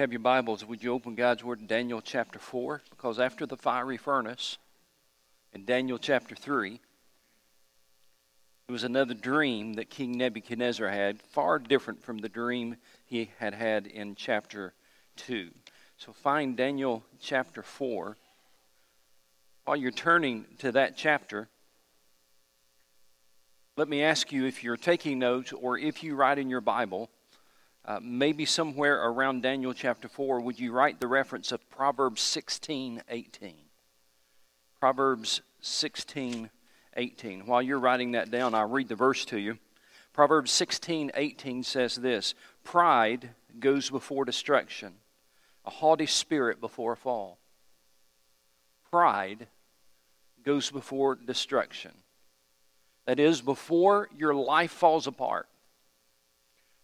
Have your Bibles, would you open God's Word in Daniel chapter 4? Because after the fiery furnace, in Daniel chapter 3, it was another dream that King Nebuchadnezzar had, far different from the dream he had had in chapter 2. So find Daniel chapter 4. While you're turning to that chapter, let me ask you if you're taking notes or if you write in your Bible, uh, maybe somewhere around Daniel chapter 4, would you write the reference of Proverbs 16 18? Proverbs 16 18. While you're writing that down, I'll read the verse to you. Proverbs 16 18 says this Pride goes before destruction, a haughty spirit before a fall. Pride goes before destruction. That is, before your life falls apart,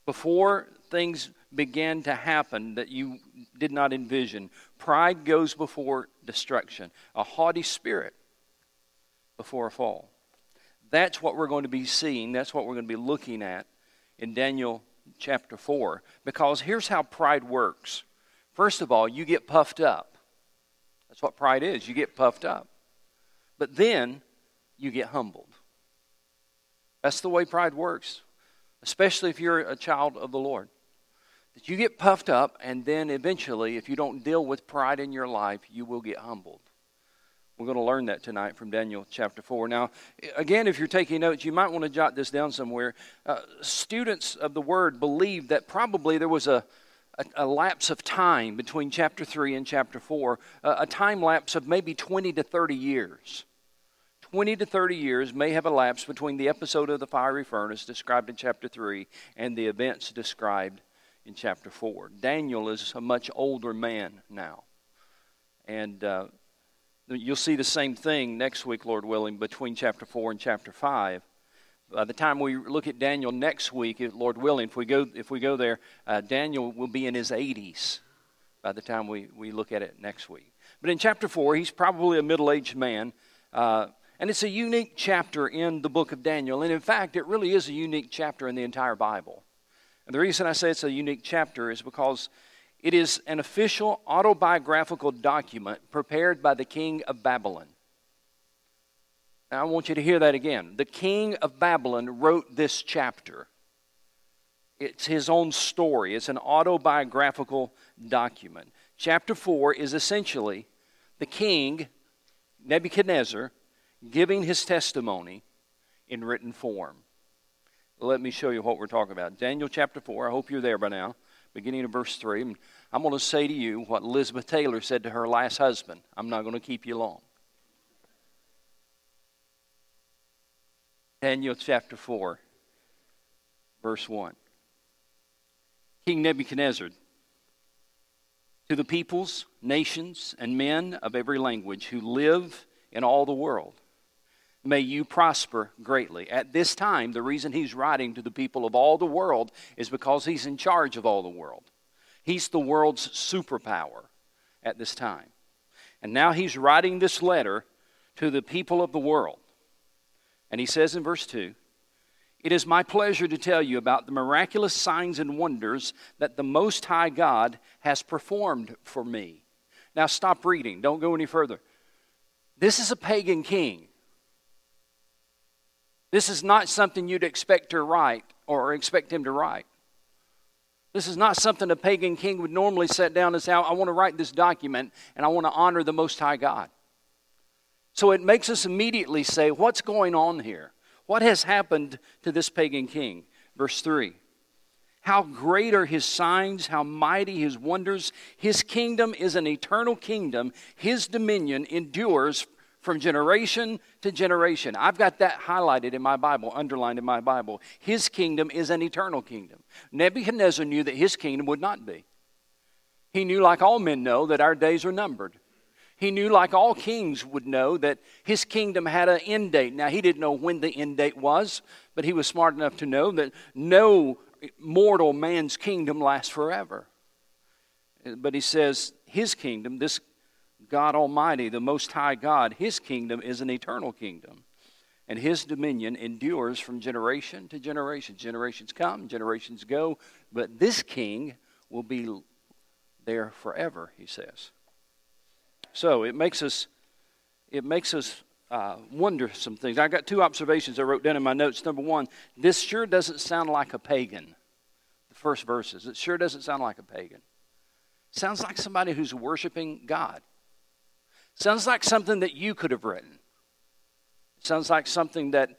before things began to happen that you did not envision. Pride goes before destruction, a haughty spirit before a fall. That's what we're going to be seeing. That's what we're going to be looking at in Daniel chapter 4. Because here's how pride works first of all, you get puffed up. That's what pride is. You get puffed up. But then you get humbled. That's the way pride works, especially if you're a child of the Lord that you get puffed up, and then eventually, if you don't deal with pride in your life, you will get humbled. We're going to learn that tonight from Daniel chapter 4. Now, again, if you're taking notes, you might want to jot this down somewhere. Uh, students of the Word believe that probably there was a, a, lapse of time between chapter 3 and chapter 4, uh, a time lapse of maybe 20 to 30 years. 20 to 30 years may have elapsed between the episode of the fiery furnace described in chapter 3 and the events described in chapter 4. Daniel is a much older man now. And uh, you'll see the same thing next week, Lord willing, between chapter 4 and chapter 5. By the time we look at Daniel next week, Lord willing, if we go, if we go there, uh, Daniel will be in his 80s by the time we, we look at it next week. But in chapter 4, he's probably a middle aged man. Uh, and it's a unique chapter in the book of Daniel. And in fact, it really is a unique chapter in the entire Bible. And the reason I say it's a unique chapter is because it is an official autobiographical document prepared by the king of Babylon. Now, I want you to hear that again. The king of Babylon wrote this chapter. It's his own story, it's an autobiographical document. Chapter 4 is essentially the king, Nebuchadnezzar, giving his testimony in written form let me show you what we're talking about. Daniel chapter 4, I hope you're there by now, beginning of verse 3. I'm going to say to you what Elizabeth Taylor said to her last husband. I'm not going to keep you long. Daniel chapter 4, verse 1. King Nebuchadnezzar, to the peoples, nations, and men of every language who live in all the world may you prosper greatly. At this time, the reason he's writing to the people of all the world is because he's in charge of all the world. He's the world's superpower at this time. And now he's writing this letter to the people of the world. And he says in verse 2 It is my pleasure to tell you about the miraculous signs and wonders that the Most High God has performed for me. Now stop reading, don't go any further. This is a pagan king. This is not something you'd expect to write or expect him to write. This is not something a pagan king would normally set down and say, I want to write this document and I want to honor the Most High God. So it makes us immediately say, What's going on here? What has happened to this pagan king? Verse 3 How great are his signs, how mighty his wonders. His kingdom is an eternal kingdom, his dominion endures from generation to generation. I've got that highlighted in my Bible, underlined in my Bible. His kingdom is an eternal kingdom. Nebuchadnezzar knew that his kingdom would not be. He knew, like all men know, that our days are numbered. He knew, like all kings would know, that his kingdom had an end date. Now, he didn't know when the end date was, but he was smart enough to know that no mortal man's kingdom lasts forever. But he says, his kingdom, this God Almighty, the Most High God, His kingdom is an eternal kingdom. And His dominion endures from generation to generation. Generations come, generations go. But this king will be there forever, he says. So it makes us, it makes us uh, wonder some things. I got two observations I wrote down in my notes. Number one, this sure doesn't sound like a pagan. The first verses, it sure doesn't sound like a pagan. Sounds like somebody who's worshiping God. Sounds like something that you could have written. Sounds like something that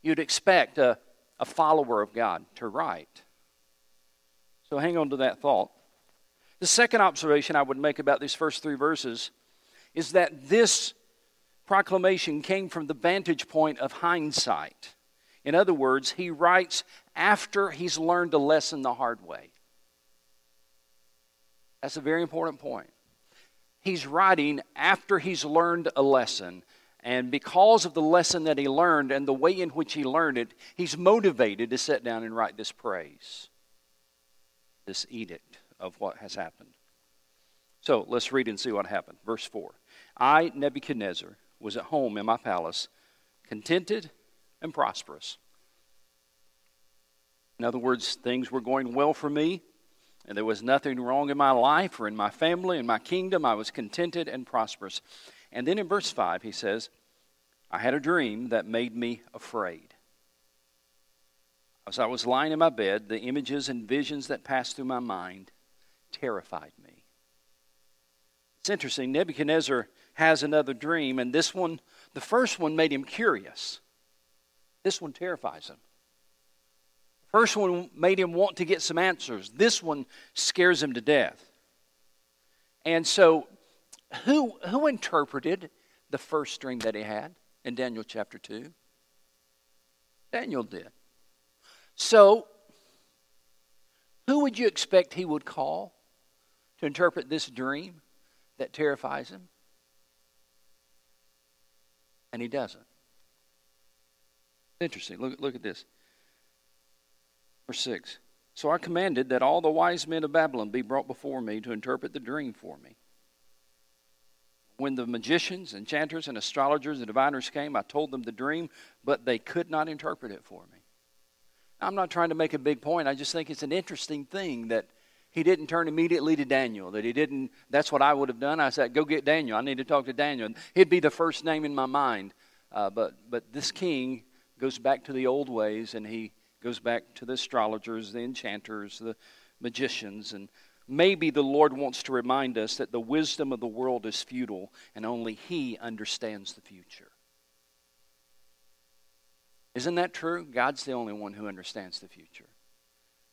you'd expect a, a follower of God to write. So hang on to that thought. The second observation I would make about these first three verses is that this proclamation came from the vantage point of hindsight. In other words, he writes after he's learned a lesson the hard way. That's a very important point. He's writing after he's learned a lesson. And because of the lesson that he learned and the way in which he learned it, he's motivated to sit down and write this praise, this edict of what has happened. So let's read and see what happened. Verse 4 I, Nebuchadnezzar, was at home in my palace, contented and prosperous. In other words, things were going well for me, and there was nothing wrong in my life or in my family, in my kingdom. I was contented and prosperous. And then in verse 5, he says, I had a dream that made me afraid. As I was lying in my bed, the images and visions that passed through my mind terrified me. It's interesting. Nebuchadnezzar has another dream, and this one, the first one made him curious. This one terrifies him. First one made him want to get some answers. This one scares him to death. And so, who, who interpreted the first dream that he had in Daniel chapter 2? Daniel did. So, who would you expect he would call to interpret this dream that terrifies him? and he doesn't. Interesting. Look, look at this. Verse 6. So I commanded that all the wise men of Babylon be brought before me to interpret the dream for me. When the magicians, enchanters, and astrologers and diviners came, I told them the dream, but they could not interpret it for me. I'm not trying to make a big point. I just think it's an interesting thing that he didn't turn immediately to Daniel. That he didn't, that's what I would have done. I said, Go get Daniel. I need to talk to Daniel. He'd be the first name in my mind. Uh, but, but this king goes back to the old ways and he goes back to the astrologers, the enchanters, the magicians. And maybe the Lord wants to remind us that the wisdom of the world is futile and only he understands the future. Isn't that true? God's the only one who understands the future.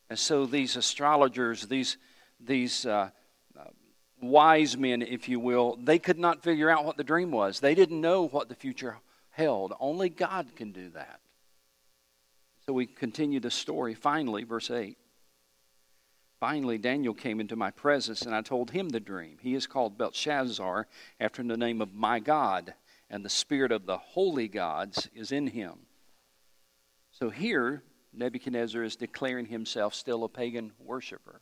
And so these astrologers, these, these uh, uh, wise men, if you will, they could not figure out what the dream was. They didn't know what the future held. Only God can do that. So we continue the story. Finally, verse 8. Finally, Daniel came into my presence, and I told him the dream. He is called Belteshazzar after the name of my God, and the spirit of the holy gods is in him. So here, Nebuchadnezzar is declaring himself still a pagan worshiper.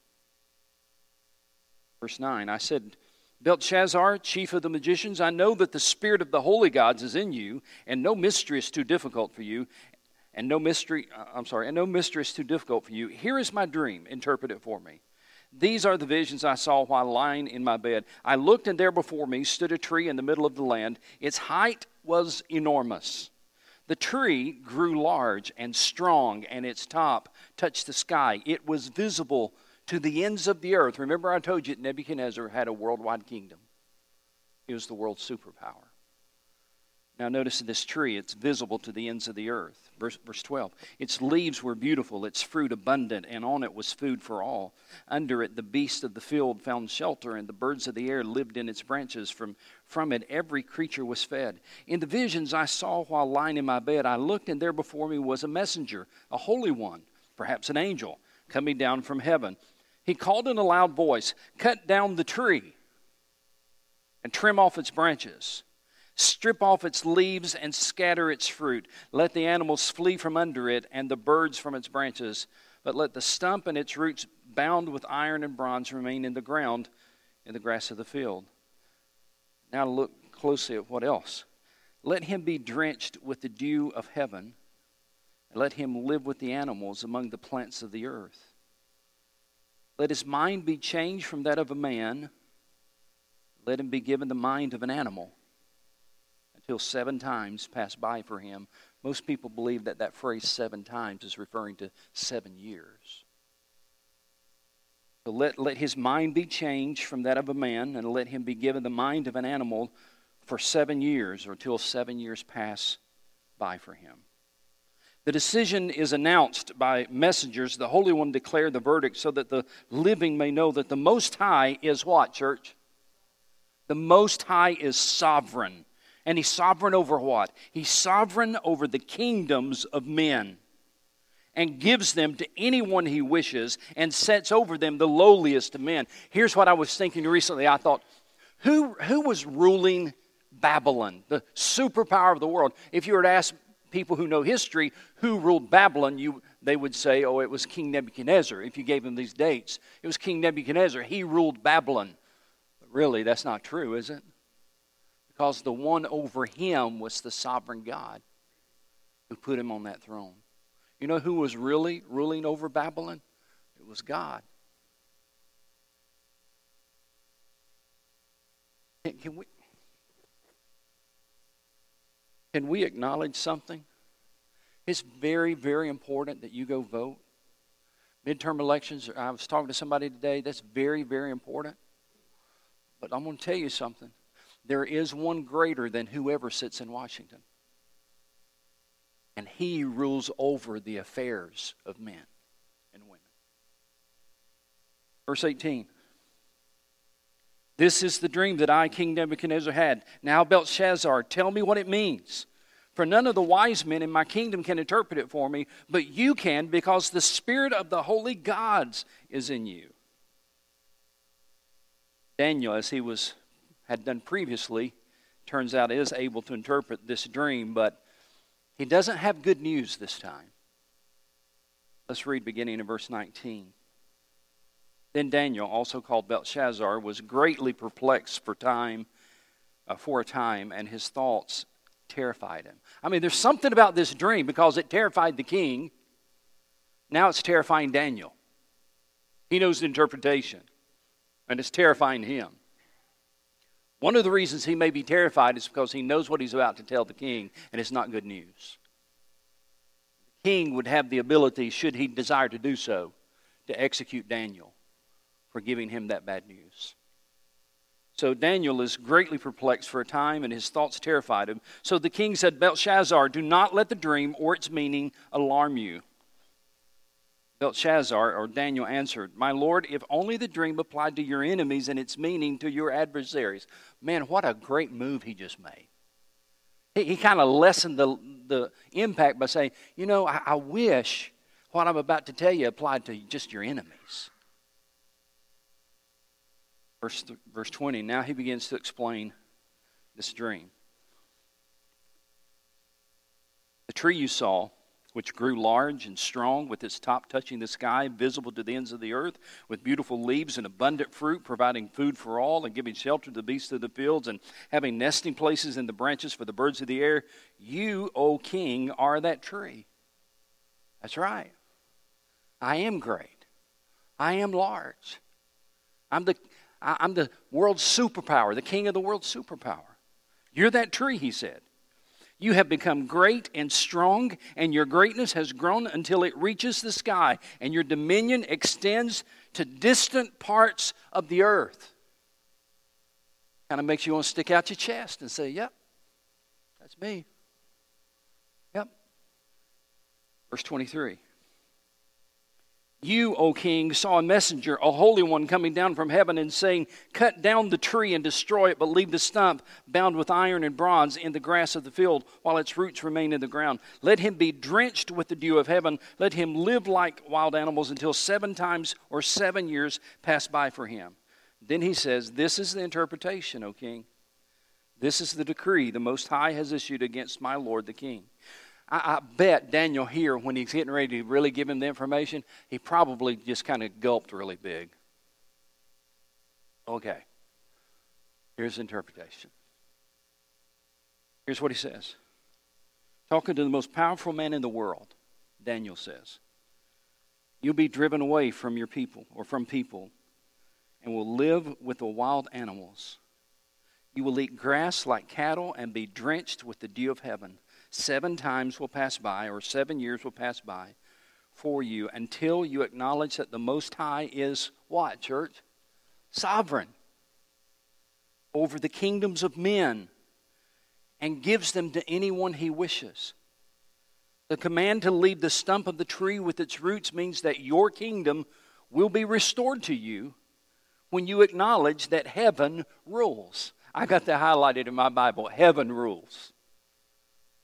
Verse 9 I said, Belteshazzar, chief of the magicians, I know that the spirit of the holy gods is in you, and no mystery is too difficult for you, and no mystery, uh, I'm sorry, and no mystery is too difficult for you. Here is my dream, interpret it for me. These are the visions I saw while lying in my bed. I looked, and there before me stood a tree in the middle of the land. Its height was enormous the tree grew large and strong, and its top touched the sky. It was visible to the ends of the earth. Remember, I told you Nebuchadnezzar had a worldwide kingdom, he was the world's superpower. Now, notice this tree, it's visible to the ends of the earth. Verse, verse 12. Its leaves were beautiful, its fruit abundant, and on it was food for all. Under it, the beasts of the field found shelter, and the birds of the air lived in its branches. From, from it, every creature was fed. In the visions I saw while lying in my bed, I looked, and there before me was a messenger, a holy one, perhaps an angel, coming down from heaven. He called in a loud voice, Cut down the tree and trim off its branches Strip off its leaves and scatter its fruit. Let the animals flee from under it and the birds from its branches. But let the stump and its roots, bound with iron and bronze, remain in the ground in the grass of the field. Now look closely at what else. Let him be drenched with the dew of heaven, and let him live with the animals among the plants of the earth. Let his mind be changed from that of a man. Let him be given the mind of an animal until seven times pass by for him. Most people believe that that phrase seven times is referring to seven years. So let, let his mind be changed from that of a man, and let him be given the mind of an animal for seven years, or till seven years pass by for him. The decision is announced by messengers. The Holy One declared the verdict so that the living may know that the Most High is what, church? The Most High is sovereign. And He's sovereign over what? He's sovereign over the kingdoms of men and gives them to anyone He wishes and sets over them the lowliest of men. Here's what I was thinking recently. I thought, who, who was ruling Babylon, the superpower of the world? If you were to ask people who know history who ruled Babylon, you, they would say, oh, it was King Nebuchadnezzar. If you gave them these dates, it was King Nebuchadnezzar. He ruled Babylon. But really, that's not true, is it? Because the one over him was the sovereign God who put him on that throne. You know who was really ruling over Babylon? It was God. Can, we, can we acknowledge something? It's very, very important that you go vote. Midterm elections, I was talking to somebody today, that's very, very important. But I'm going to tell you something. There is one greater than whoever sits in Washington. And he rules over the affairs of men and women. Verse 18. This is the dream that I, King Nebuchadnezzar, had. Now, Belteshazzar, tell me what it means. For none of the wise men in my kingdom can interpret it for me, but you can because the spirit of the holy gods is in you. Daniel, as he was had done previously, turns out is able to interpret this dream, but he doesn't have good news this time. Let's read beginning in verse 19. Then Daniel, also called Belteshazzar, was greatly perplexed for time, uh, for a time, and his thoughts terrified him. I mean, there's something about this dream because it terrified the king. Now it's terrifying Daniel. He knows the interpretation, and it's terrifying him. One of the reasons he may be terrified is because he knows what he's about to tell the king, and it's not good news. The king would have the ability, should he desire to do so, to execute Daniel for giving him that bad news. So Daniel is greatly perplexed for a time, and his thoughts terrified him. So the king said, Belteshazzar, do not let the dream or its meaning alarm you. Belteshazzar, or Daniel, answered, My lord, if only the dream applied to your enemies and its meaning to your adversaries. Man, what a great move he just made. He, he kind of lessened the, the impact by saying, You know, I, I wish what I'm about to tell you applied to just your enemies. Verse, verse 20, now he begins to explain this dream. The tree you saw, which grew large and strong, with its top touching the sky, visible to the ends of the earth, with beautiful leaves and abundant fruit, providing food for all, and giving shelter to the beasts of the fields, and having nesting places in the branches for the birds of the air. You, O king, are that tree. That's right. I am great. I am large. I'm the, I'm the world's superpower, the king of the world's superpower. You're that tree, he said. You have become great and strong, and your greatness has grown until it reaches the sky, and your dominion extends to distant parts of the earth. Kind of makes you want to stick out your chest and say, Yep, that's me. Yep. Verse 23. You, O king, saw a messenger, a holy one, coming down from heaven and saying, Cut down the tree and destroy it, but leave the stump bound with iron and bronze in the grass of the field while its roots remain in the ground. Let him be drenched with the dew of heaven. Let him live like wild animals until seven times or seven years pass by for him. Then he says, This is the interpretation, O king. This is the decree the Most High has issued against my Lord the king. I, I bet Daniel here, when he's getting ready to really give him the information, he probably just kind of gulped really big. Okay. Here's interpretation. Here's what he says. Talking to the most powerful man in the world, Daniel says, You'll be driven away from your people or from people and will live with the wild animals. You will eat grass like cattle and be drenched with the dew of heaven. Seven times will pass by, or seven years will pass by for you until you acknowledge that the Most High is what, church? Sovereign over the kingdoms of men and gives them to anyone he wishes. The command to leave the stump of the tree with its roots means that your kingdom will be restored to you when you acknowledge that heaven rules. I got that highlighted in my Bible heaven rules.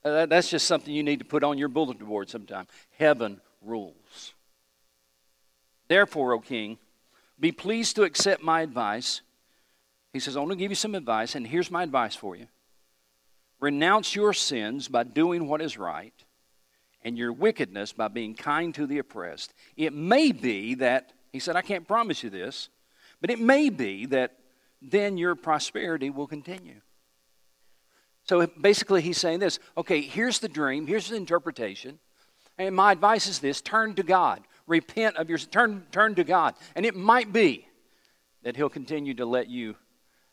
Uh, that's just something you need to put on your bulletin board sometime. Heaven rules. Therefore, O king, be pleased to accept my advice. He says, I want to give you some advice, and here's my advice for you. Renounce your sins by doing what is right, and your wickedness by being kind to the oppressed. It may be that, he said, I can't promise you this, but it may be that then your prosperity will continue. So basically, he's saying this okay, here's the dream, here's the interpretation. And my advice is this turn to God. Repent of your turn, turn to God. And it might be that He'll continue to let you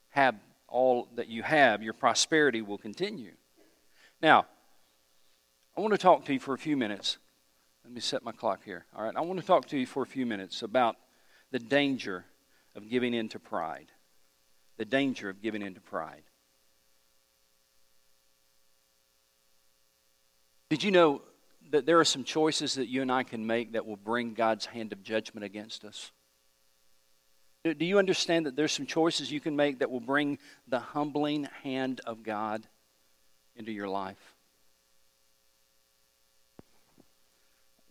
have all that you have. Your prosperity will continue. Now, I want to talk to you for a few minutes. Let me set my clock here. All right, I want to talk to you for a few minutes about the danger of giving in to pride. The danger of giving in to pride. Did you know that there are some choices that you and I can make that will bring God's hand of judgment against us? Do you understand that there's some choices you can make that will bring the humbling hand of God into your life?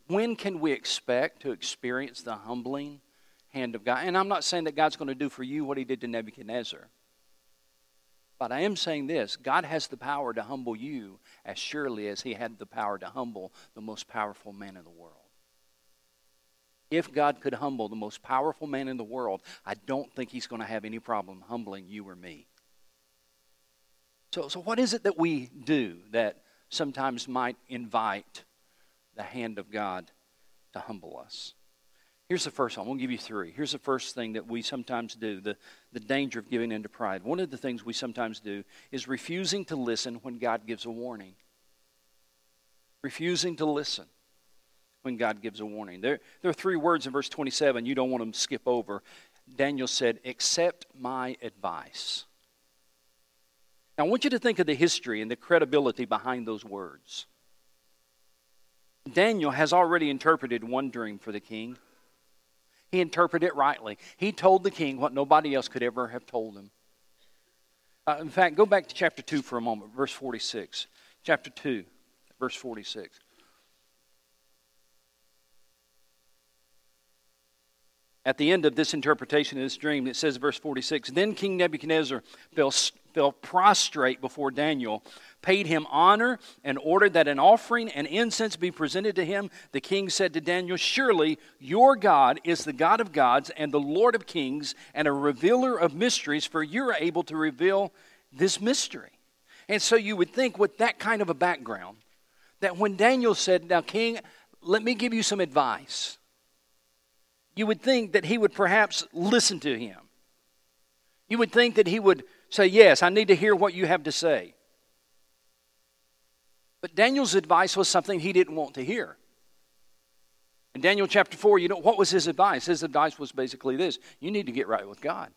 When can we expect to experience the humbling hand of God? And I'm not saying that God's going to do for you what he did to Nebuchadnezzar. But I am saying this God has the power to humble you as surely as He had the power to humble the most powerful man in the world. If God could humble the most powerful man in the world, I don't think He's going to have any problem humbling you or me. So, so what is it that we do that sometimes might invite the hand of God to humble us? Here's the first one. To give you three. Here's the first thing that we sometimes do the, the danger of giving in to pride. One of the things we sometimes do is refusing to listen when God gives a warning. Refusing to listen when God gives a warning. There, there are three words in verse 27 you don't want to skip over. Daniel said, Accept my advice. Now, I want you to think of the history and the credibility behind those words. Daniel has already interpreted one dream for the king. He interpreted it rightly. He told the king what nobody else could ever have told him. Uh, in fact, go back to chapter 2 for a moment, verse 46. Chapter 2, verse 46. At the end of this interpretation of this dream, it says, verse 46 Then King Nebuchadnezzar fell, fell prostrate before Daniel paid him honor, and ordered that an offering and incense be presented to him. The king said to Daniel, Surely your God is the God of gods and the Lord of kings and a revealer of mysteries, for you're able to reveal this mystery. And so you would think, with that kind of a background, that when Daniel said, Now, king, let me give you some advice, you would think that he would perhaps listen to him. You would think that he would say, Yes, I need to hear what you have to say. But Daniel's advice was something he didn't want to hear. In Daniel chapter 4, you know, what was his advice? His advice was basically this you need to get right with God.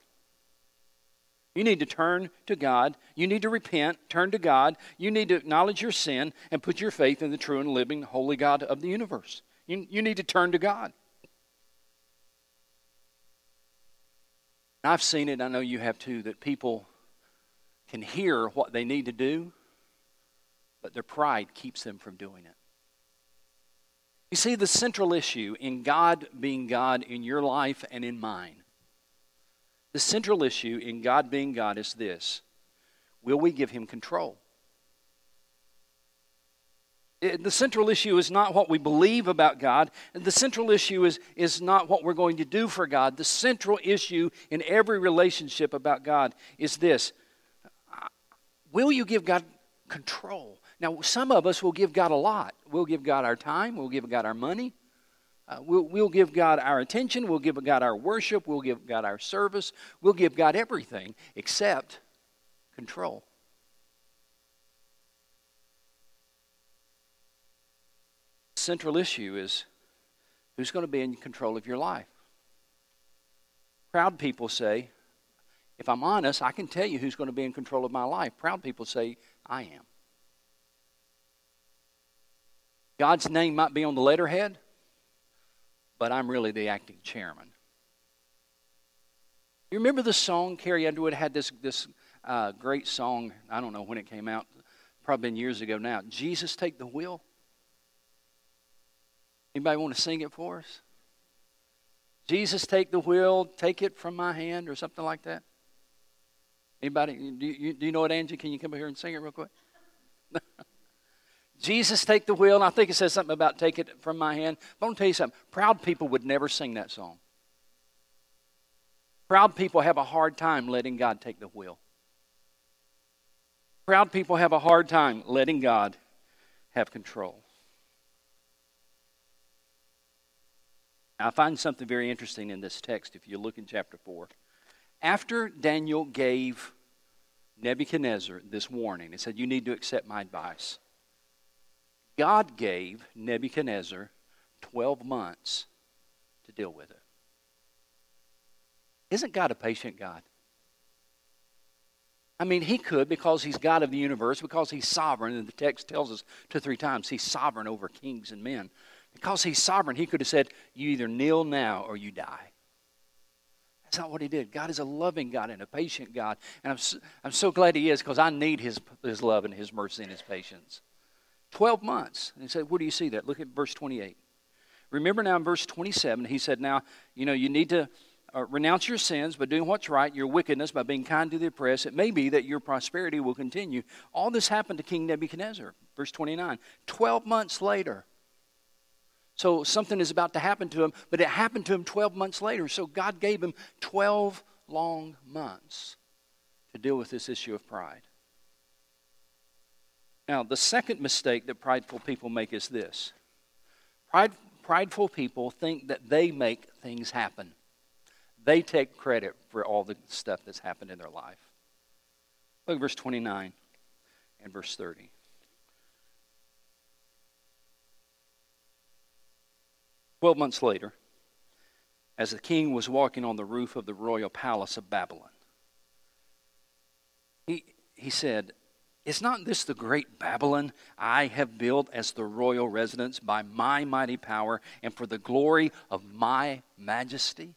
You need to turn to God. You need to repent, turn to God. You need to acknowledge your sin and put your faith in the true and living, holy God of the universe. You, you need to turn to God. I've seen it, I know you have too, that people can hear what they need to do, but their pride keeps them from doing it. You see, the central issue in God being God in your life and in mine, the central issue in God being God is this will we give Him control? It, the central issue is not what we believe about God. The central issue is, is not what we're going to do for God. The central issue in every relationship about God is this Will you give God control? Now, some of us will give God a lot. We'll give God our time, we'll give God our money, Uh, we'll, we'll give God our attention, we'll give God our worship, we'll give God our service, we'll give God everything except control. Central issue is who's going to be in control of your life. Proud people say, if I'm honest, I can tell you who's going to be in control of my life. Proud people say, I am. God's name might be on the letterhead, but I'm really the acting chairman. You remember the song? Carrie Underwood had this, this uh, great song. I don't know when it came out, probably been years ago now. Jesus, take the wheel. Anybody want to sing it for us? Jesus, take the wheel, take it from my hand, or something like that. Anybody? Do you, do you know it, Angie? Can you come over here and sing it real quick? Jesus, take the wheel. And I think it says something about take it from my hand. But I'm going to tell you something. Proud people would never sing that song. Proud people have a hard time letting God take the wheel. Proud people have a hard time letting God have control. I find something very interesting in this text if you look in chapter 4. After Daniel gave Nebuchadnezzar this warning and said, You need to accept my advice, God gave Nebuchadnezzar 12 months to deal with it. Isn't God a patient God? I mean, he could because he's God of the universe, because he's sovereign, and the text tells us two or three times he's sovereign over kings and men. Because he's sovereign, he could have said, You either kneel now or you die. That's not what he did. God is a loving God and a patient God. And I'm so, I'm so glad he is because I need his, his love and his mercy and his patience. 12 months. And he said, Where do you see that? Look at verse 28. Remember now in verse 27, he said, Now, you know, you need to uh, renounce your sins by doing what's right, your wickedness by being kind to the oppressed. It may be that your prosperity will continue. All this happened to King Nebuchadnezzar. Verse 29. 12 months later. So something is about to happen to him, but it happened to him 12 months later. So God gave him 12 long months to deal with this issue of pride. Now, the second mistake that prideful people make is this Pride, prideful people think that they make things happen, they take credit for all the stuff that's happened in their life. Look at verse 29 and verse 30. Twelve months later, as the king was walking on the roof of the royal palace of Babylon, he, he said, is not this the great Babylon I have built as the royal residence by my mighty power and for the glory of my majesty?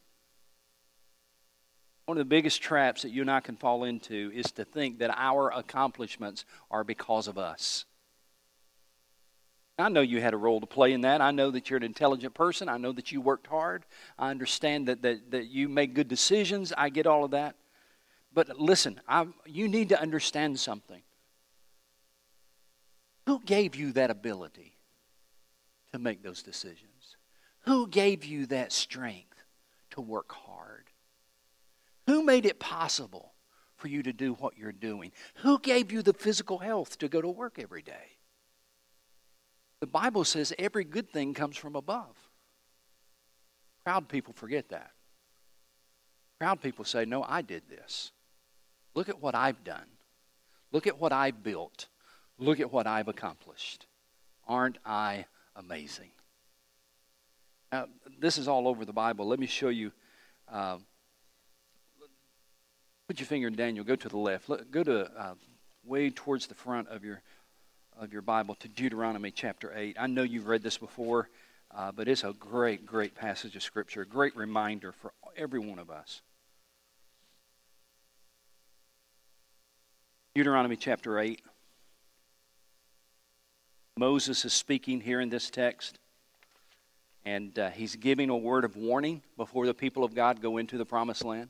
One of the biggest traps that you and I can fall into is to think that our accomplishments are because of us. I know you had a role to play in that. I know that you're an intelligent person. I know that you worked hard. I understand that, that, that you make good decisions. I get all of that. But listen, I, you need to understand something. Who gave you that ability to make those decisions? Who gave you that strength to work hard? Who made it possible for you to do what you're doing? Who gave you the physical health to go to work every day? The Bible says every good thing comes from above. Proud people forget that. Proud people say, No, I did this. Look at what I've done. Look at what I built. Look at what I've accomplished. Aren't I amazing? Now, this is all over the Bible. Let me show you. Uh, put your finger in Daniel. Go to the left. Go to uh, way towards the front of your of your Bible to Deuteronomy chapter eight. I know you've read this before, uh, but it's a great, great passage of Scripture. A great reminder for every one of us. Deuteronomy chapter eight. Moses is speaking here in this text, and uh, he's giving a word of warning before the people of God go into the promised land.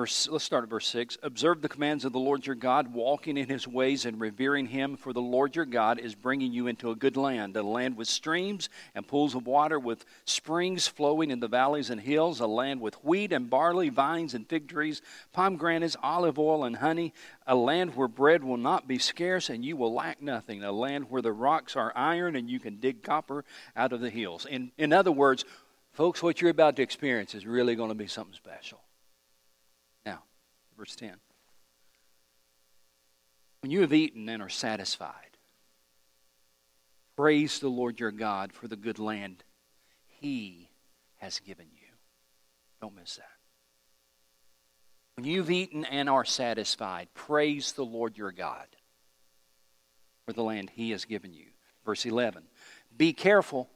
Verse, let's start at verse 6. Observe the commands of the Lord your God, walking in his ways and revering him, for the Lord your God is bringing you into a good land, a land with streams and pools of water, with springs flowing in the valleys and hills, a land with wheat and barley, vines and fig trees, pomegranates, olive oil, and honey, a land where bread will not be scarce and you will lack nothing, a land where the rocks are iron and you can dig copper out of the hills. In, in other words, folks, what you're about to experience is really going to be something special. Verse 10. When you have eaten and are satisfied, praise the Lord your God for the good land he has given you. Don't miss that. When you've eaten and are satisfied, praise the Lord your God for the land he has given you. Verse 11. Be careful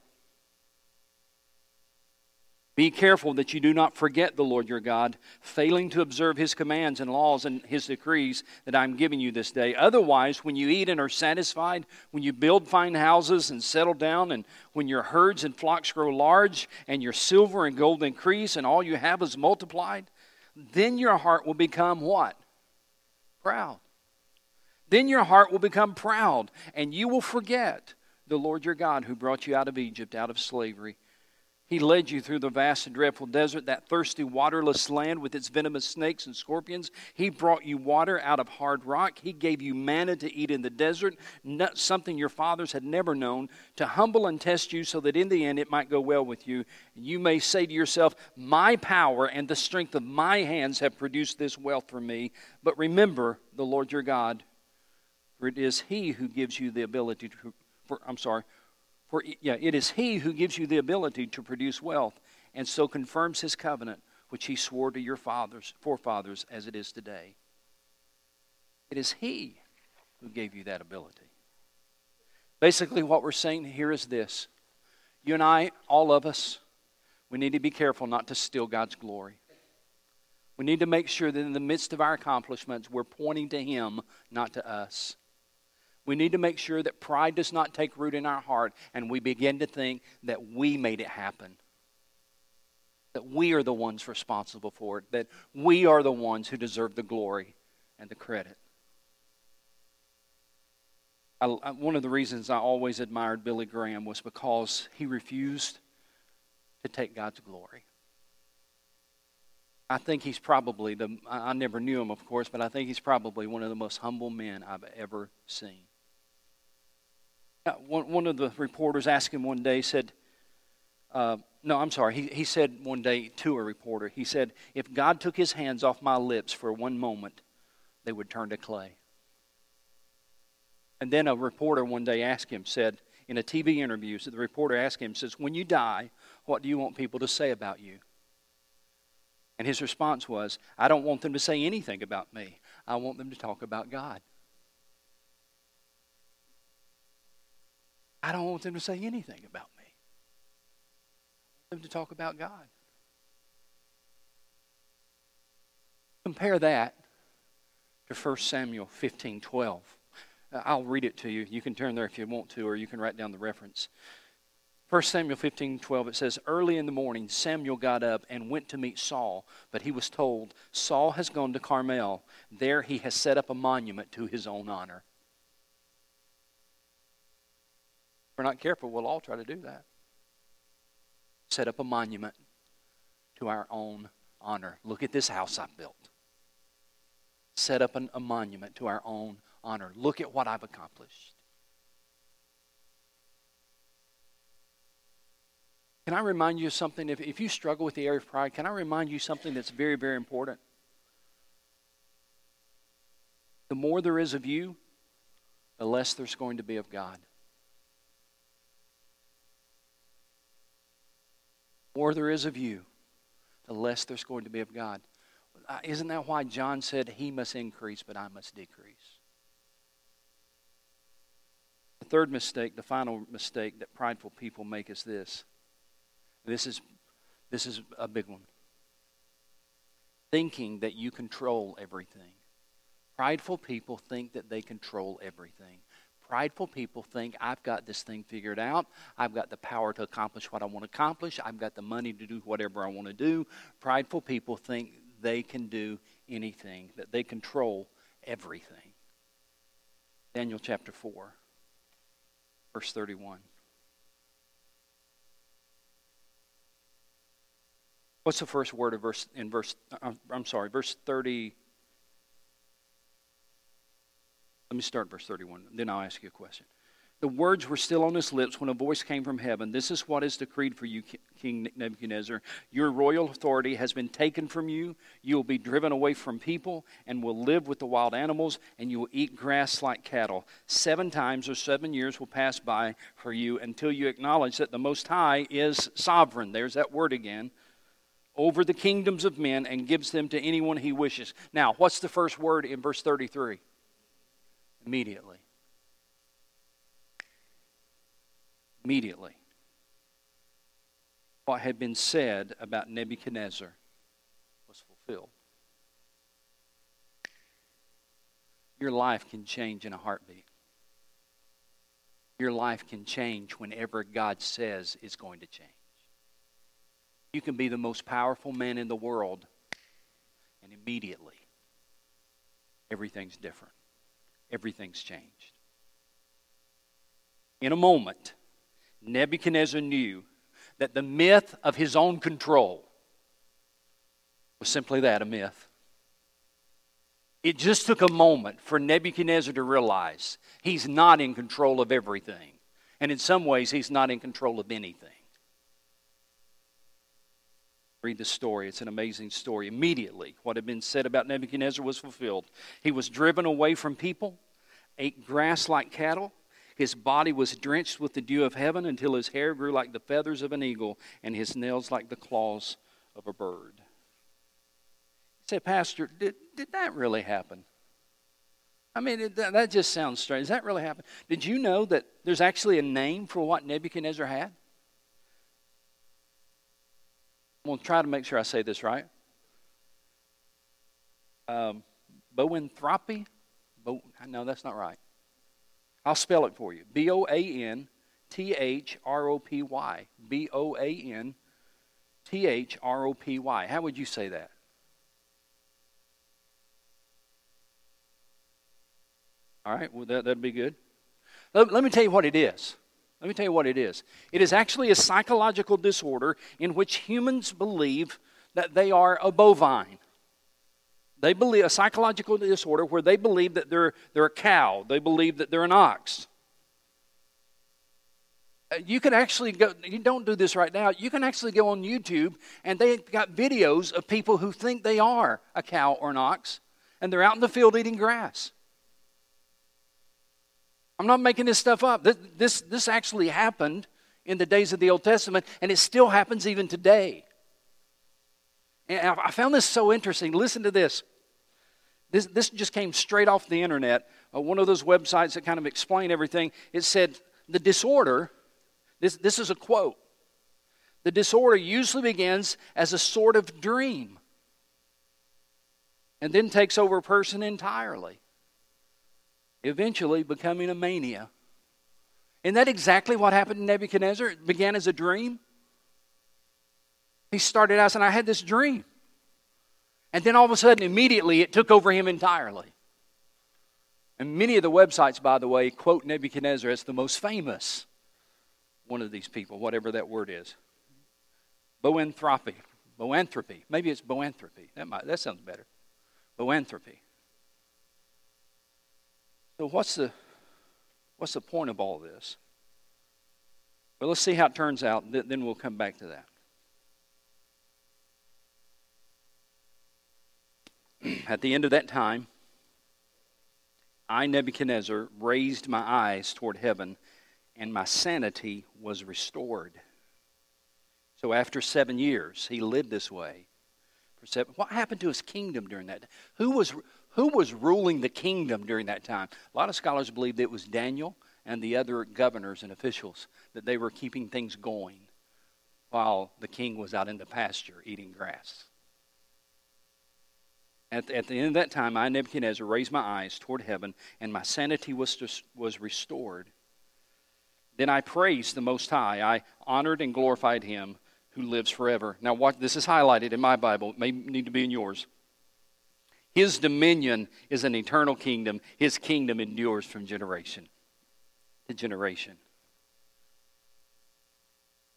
be careful that you do not forget the Lord your God, failing to observe his commands and laws and his decrees that I'm giving you this day. Otherwise, when you eat and are satisfied, when you build fine houses and settle down, and when your herds and flocks grow large, and your silver and gold increase, and all you have is multiplied, then your heart will become what? Proud. Then your heart will become proud, and you will forget the Lord your God who brought you out of Egypt, out of slavery he led you through the vast and dreadful desert, that thirsty, waterless land with its venomous snakes and scorpions. He brought you water out of hard rock. He gave you manna to eat in the desert, something your fathers had never known, to humble and test you so that in the end it might go well with you. You may say to yourself, My power and the strength of my hands have produced this wealth for me. But remember the Lord your God, for it is He who gives you the ability to, for, I'm sorry, for yeah, it is He who gives you the ability to produce wealth, and so confirms His covenant, which He swore to your fathers, forefathers, as it is today. It is He who gave you that ability. Basically, what we're saying here is this you and I, all of us, we need to be careful not to steal God's glory. We need to make sure that in the midst of our accomplishments, we're pointing to Him, not to us. We need to make sure that pride does not take root in our heart and we begin to think that we made it happen. That we are the ones responsible for it. That we are the ones who deserve the glory and the credit. I, one of the reasons I always admired Billy Graham was because he refused to take God's glory. I think he's probably the, I never knew him, of course, but I think he's probably one of the most humble men I've ever seen. Uh, one, one of the reporters asked him one day, said, uh, no, I'm sorry. He, he said one day to a reporter, he said, if God took his hands off my lips for one moment, they would turn to clay. And then a reporter one day asked him, said, in a TV interview, so the reporter asked him, says, when you die, what do you want people to say about you? And his response was, I don't want them to say anything about me. I want them to talk about God. I don't want them to say anything about me. I want them to talk about God. Compare that to 1 Samuel 15 12. Uh, I'll read it to you. You can turn there if you want to, or you can write down the reference. 1 Samuel 15 12, it says, Early in the morning, Samuel got up and went to meet Saul, but he was told, Saul has gone to Carmel. There he has set up a monument to his own honor. We're not careful, we'll all try to do that. Set up a monument to our own honor. Look at this house I've built. Set up an, a monument to our own honor. Look at what I've accomplished. Can I remind you of something? If, if you struggle with the area of pride, can I remind you something that's very, very important? The more there is of you, the less there's going to be of God. More there is of you, the less there's going to be of God. Uh, isn't that why John said, He must increase, but I must decrease? The third mistake, the final mistake that prideful people make is this. This is, this is a big one. Thinking that you control everything. Prideful people think that they control everything. Prideful people think, I've got this thing figured out. I've got the power to accomplish what I want to accomplish. I've got the money to do whatever I want to do. Prideful people think they can do anything, that they control everything. Daniel chapter 4, verse 31. What's the first word of verse in verse uh, I'm sorry, verse 30 Let me start verse 31, then I'll ask you a question. The words were still on his lips when a voice came from heaven. This is what is decreed for you, King Nebuchadnezzar. Your royal authority has been taken from you. You will be driven away from people and will live with the wild animals, and you will eat grass like cattle. Seven times or seven years will pass by for you until you acknowledge that the Most High is sovereign. There's that word again. Over the kingdoms of men and gives them to anyone he wishes. Now, what's the first word in verse 33? Immediately. Immediately. What had been said about Nebuchadnezzar was fulfilled. Your life can change in a heartbeat. Your life can change whenever God says it's going to change. You can be the most powerful man in the world, and immediately everything's different. Everything's changed. In a moment, Nebuchadnezzar knew that the myth of his own control was simply that a myth. It just took a moment for Nebuchadnezzar to realize he's not in control of everything. And in some ways, he's not in control of anything. Read the story. It's an amazing story. Immediately, what had been said about Nebuchadnezzar was fulfilled. He was driven away from people, ate grass like cattle, his body was drenched with the dew of heaven until his hair grew like the feathers of an eagle and his nails like the claws of a bird. Say, Pastor, did, did that really happen? I mean, it, that just sounds strange. Does that really happen? Did you know that there's actually a name for what Nebuchadnezzar had? I'm going to try to make sure I say this right. Um, boanthropy? Bo, no, that's not right. I'll spell it for you B O A N T H R O P Y. B O A N T H R O P Y. How would you say that? All right, well, that, that'd be good. Let, let me tell you what it is. Let me tell you what it is. It is actually a psychological disorder in which humans believe that they are a bovine. They believe a psychological disorder where they believe that they're, they're a cow, they believe that they're an ox. Uh, you can actually go, you don't do this right now, you can actually go on YouTube and they've got videos of people who think they are a cow or an ox and they're out in the field eating grass. I'm not making this stuff up. This, this, this actually happened in the days of the Old Testament and it still happens even today. And I found this so interesting. Listen to this. This, this just came straight off the internet. Uh, one of those websites that kind of explain everything. It said the disorder, this, this is a quote, the disorder usually begins as a sort of dream and then takes over a person entirely, eventually becoming a mania. Isn't that exactly what happened to Nebuchadnezzar? It began as a dream. He started out saying, I had this dream. And then all of a sudden, immediately, it took over him entirely. And many of the websites, by the way, quote Nebuchadnezzar as the most famous one of these people, whatever that word is. Boanthropy. Boanthropy. Maybe it's boanthropy. That, might, that sounds better. Boanthropy. So, what's the, what's the point of all this? Well, let's see how it turns out, then we'll come back to that. At the end of that time, I, Nebuchadnezzar, raised my eyes toward heaven, and my sanity was restored. So after seven years, he lived this way. For seven, what happened to his kingdom during that? Who was, who was ruling the kingdom during that time? A lot of scholars believe it was Daniel and the other governors and officials, that they were keeping things going while the king was out in the pasture eating grass. At, at the end of that time, I, Nebuchadnezzar, raised my eyes toward heaven, and my sanity was, to, was restored. Then I praised the Most High. I honored and glorified him who lives forever. Now, what this is highlighted in my Bible, it may need to be in yours. His dominion is an eternal kingdom. His kingdom endures from generation to generation.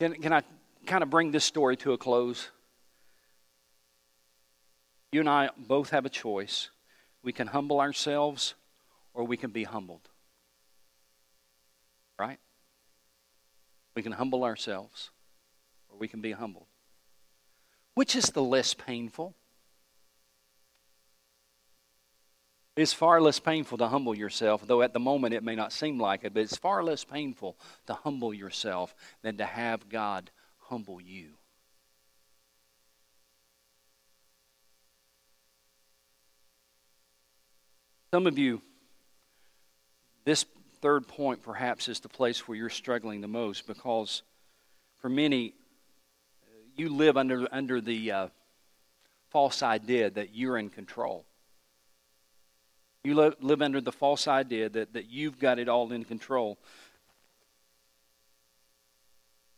Can, can I kind of bring this story to a close? You and I both have a choice. We can humble ourselves or we can be humbled. Right? We can humble ourselves or we can be humbled. Which is the less painful? It's far less painful to humble yourself, though at the moment it may not seem like it, but it's far less painful to humble yourself than to have God humble you. Some of you, this third point perhaps is the place where you're struggling the most because for many, you live under, under the uh, false idea that you're in control. You live, live under the false idea that, that you've got it all in control.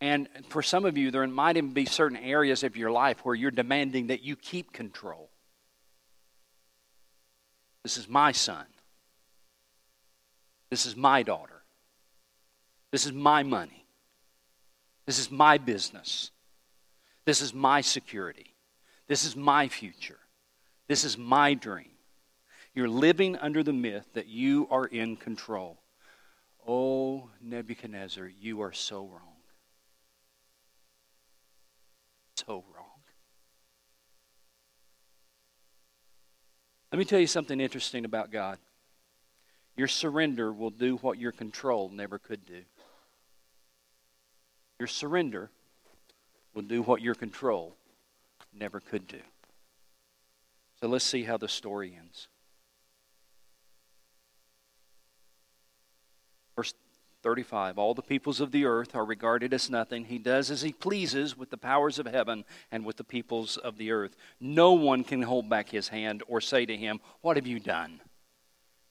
And for some of you, there might even be certain areas of your life where you're demanding that you keep control. This is my son. This is my daughter. This is my money. This is my business. This is my security. This is my future. This is my dream. You're living under the myth that you are in control. Oh, Nebuchadnezzar, you are so wrong. So wrong. Let me tell you something interesting about God. Your surrender will do what your control never could do. Your surrender will do what your control never could do. So let's see how the story ends. Verse 35 All the peoples of the earth are regarded as nothing. He does as he pleases with the powers of heaven and with the peoples of the earth. No one can hold back his hand or say to him, What have you done?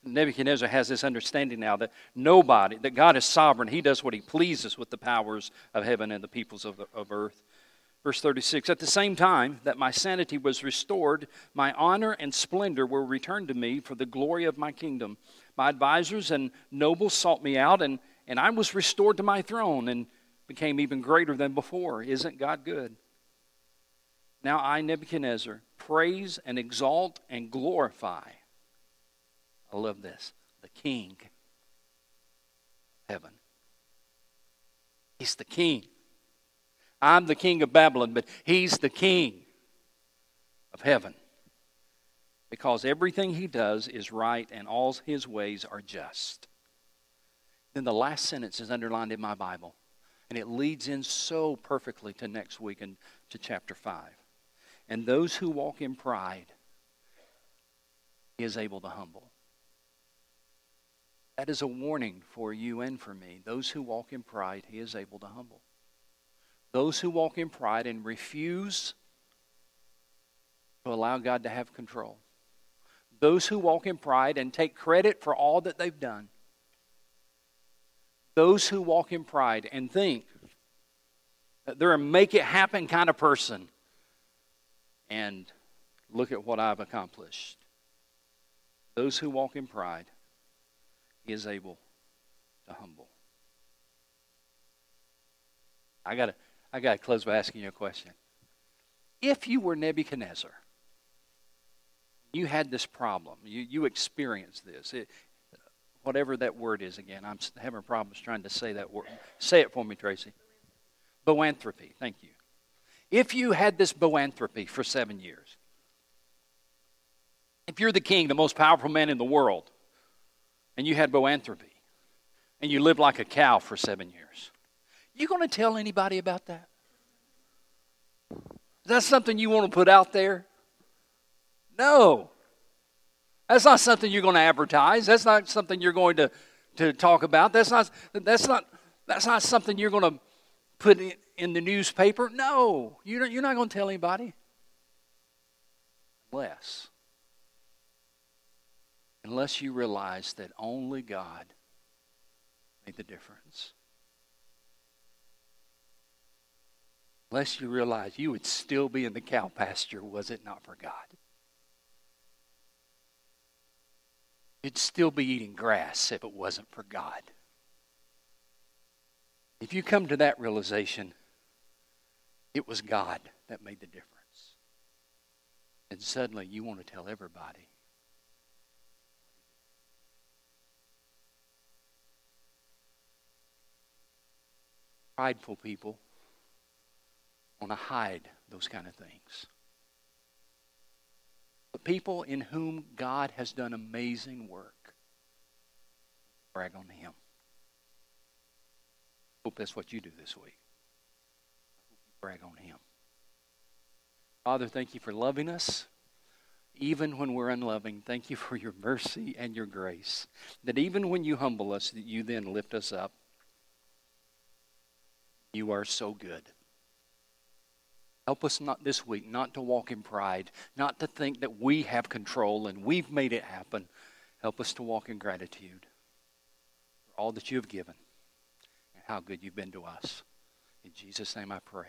Nebuchadnezzar has this understanding now that nobody, that God is sovereign. He does what he pleases with the powers of heaven and the peoples of, the, of earth. Verse 36 At the same time that my sanity was restored, my honor and splendor were returned to me for the glory of my kingdom. My advisors and nobles sought me out, and, and I was restored to my throne and became even greater than before. Isn't God good? Now I, Nebuchadnezzar, praise and exalt and glorify. I love this the King heaven. He's the King. I'm the king of Babylon, but he's the king of heaven. Because everything he does is right and all his ways are just. Then the last sentence is underlined in my Bible, and it leads in so perfectly to next week and to chapter 5. And those who walk in pride, he is able to humble. That is a warning for you and for me. Those who walk in pride, he is able to humble. Those who walk in pride and refuse to allow God to have control. Those who walk in pride and take credit for all that they've done. Those who walk in pride and think that they're a make it happen kind of person. And look at what I've accomplished. Those who walk in pride, he is able to humble. I got to I got to close by asking you a question. If you were Nebuchadnezzar, you had this problem, you, you experienced this, it, whatever that word is again, I'm having problems trying to say that word. Say it for me, Tracy. Boanthropy, thank you. If you had this boanthropy for seven years, if you're the king, the most powerful man in the world, and you had boanthropy, and you lived like a cow for seven years, you going to tell anybody about that? Is that something you want to put out there? No. That's not something you're going to advertise. That's not something you're going to, to talk about. That's not, that's, not, that's not something you're going to put in, in the newspaper. No. You're not, you're not going to tell anybody. Unless, unless you realize that only God made the difference. Unless you realize you would still be in the cow pasture, was it not for God? You'd still be eating grass if it wasn't for God. If you come to that realization, it was God that made the difference. And suddenly you want to tell everybody. Prideful people want to hide those kind of things. People in whom God has done amazing work, brag on Him. Hope that's what you do this week. Brag on Him. Father, thank you for loving us. Even when we're unloving, thank you for your mercy and your grace. That even when you humble us, that you then lift us up. You are so good. Help us not this week not to walk in pride, not to think that we have control and we've made it happen. Help us to walk in gratitude for all that you have given and how good you've been to us. In Jesus' name I pray.